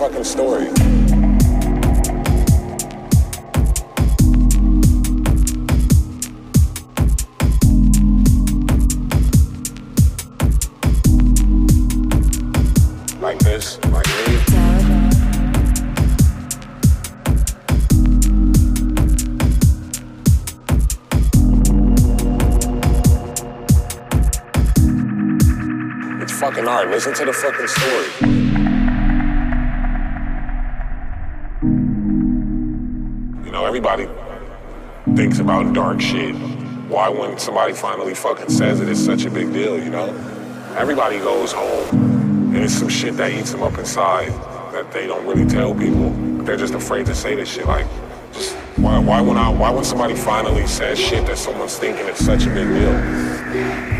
fucking story. Like this, like really. It's fucking art. Listen to the fucking story. About dark shit. Why when somebody finally fucking says it, it's such a big deal, you know? Everybody goes home, and it's some shit that eats them up inside that they don't really tell people. They're just afraid to say this shit. Like, just why, why when I, why when somebody finally says shit that someone's thinking it's such a big deal?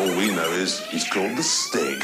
All we know is he's called the Stig.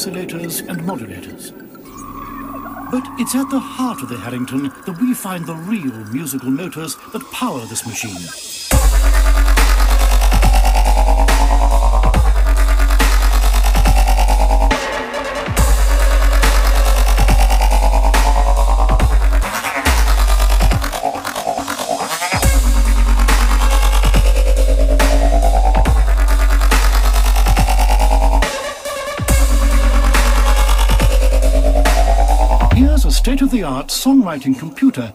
Oscillators and modulators. But it's at the heart of the Harrington that we find the real musical motors that power this machine. State-of-the-art songwriting computer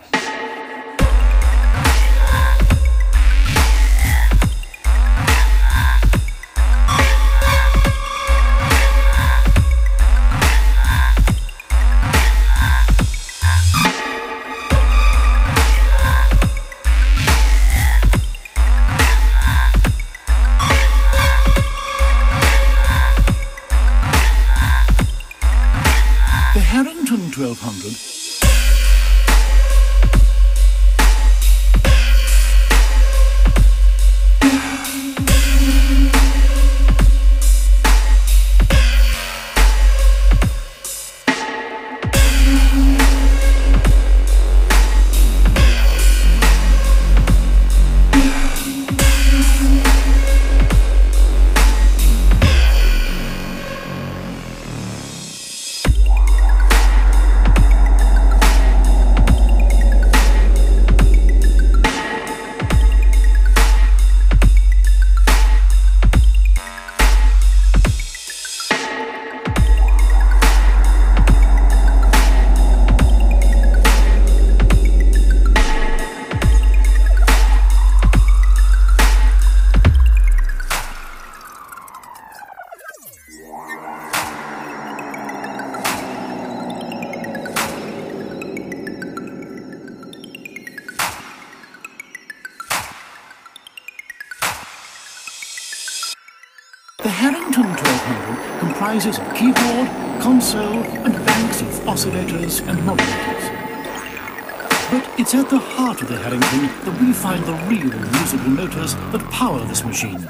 Harrington that we find the real musical motors that power this machine.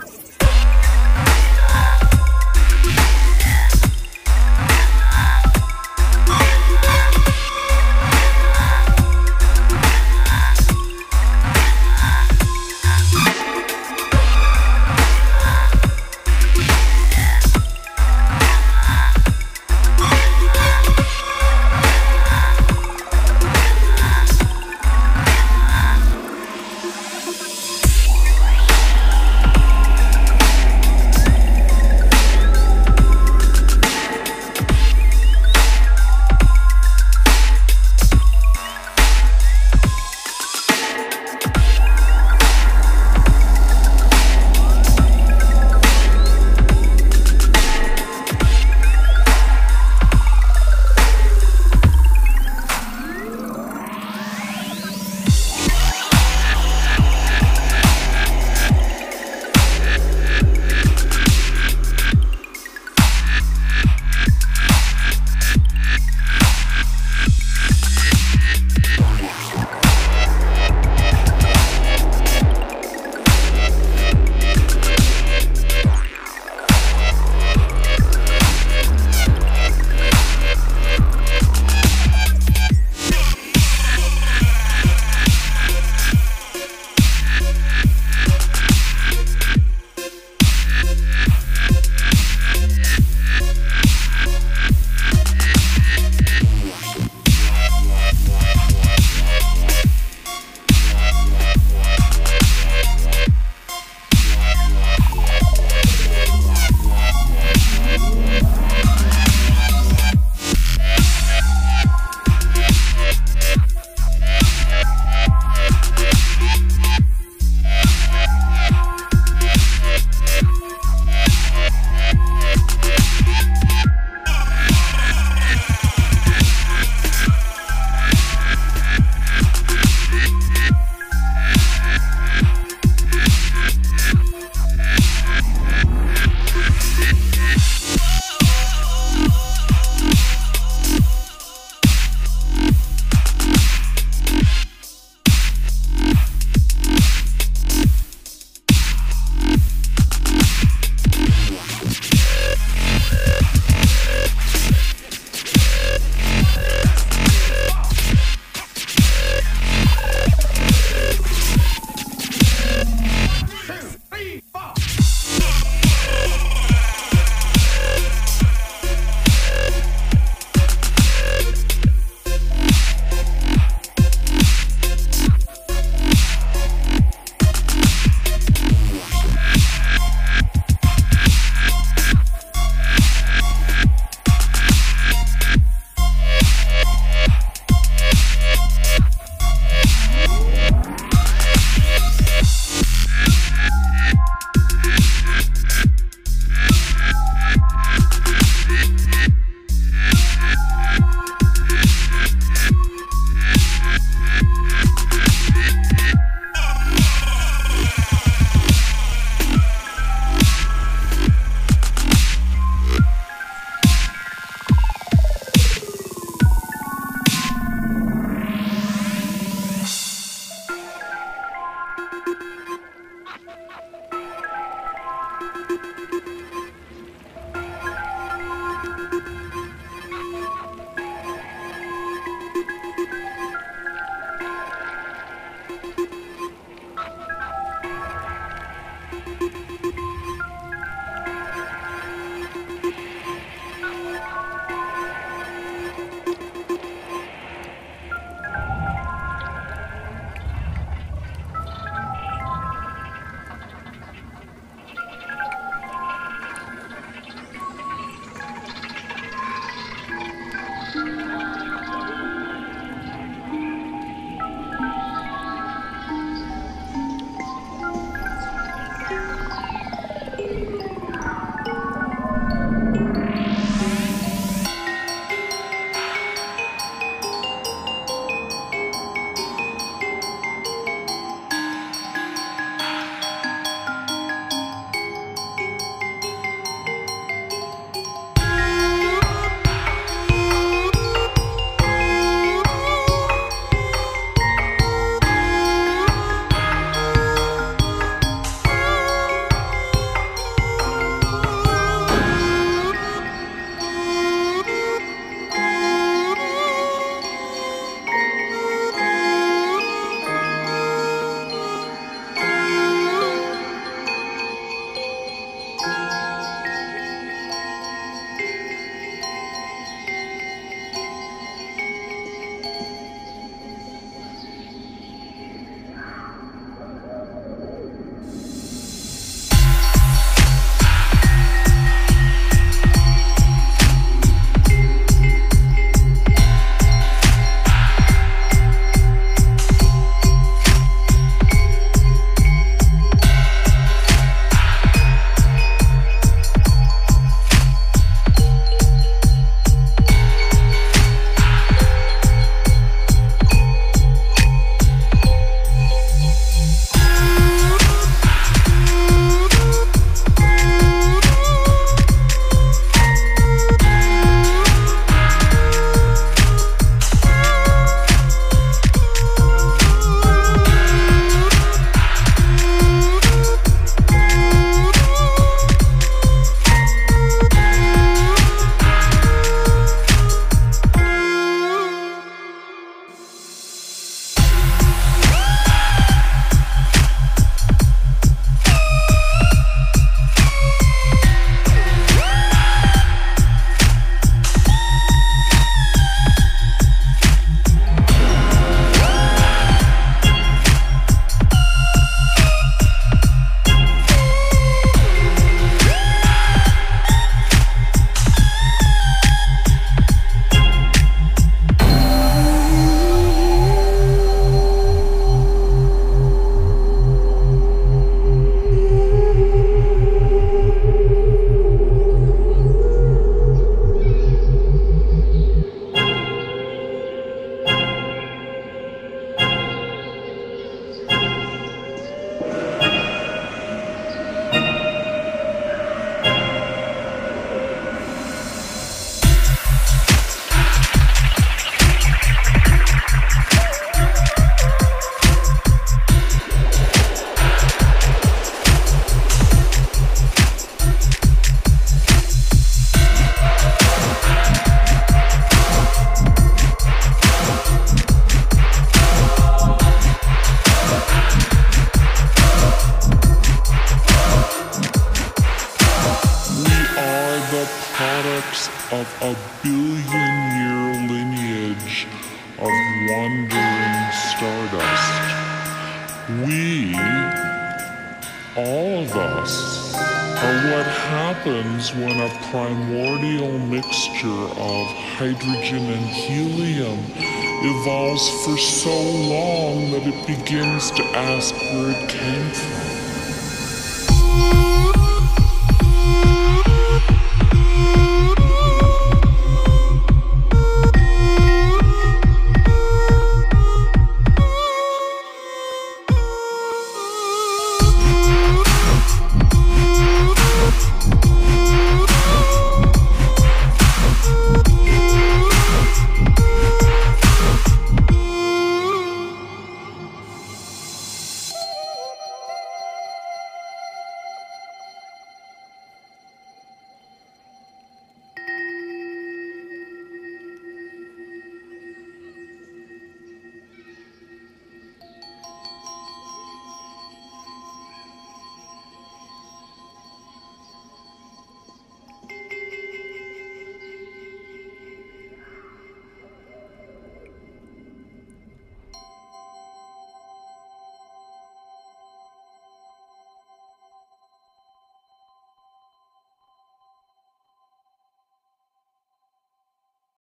for so long that it begins to ask where it came from.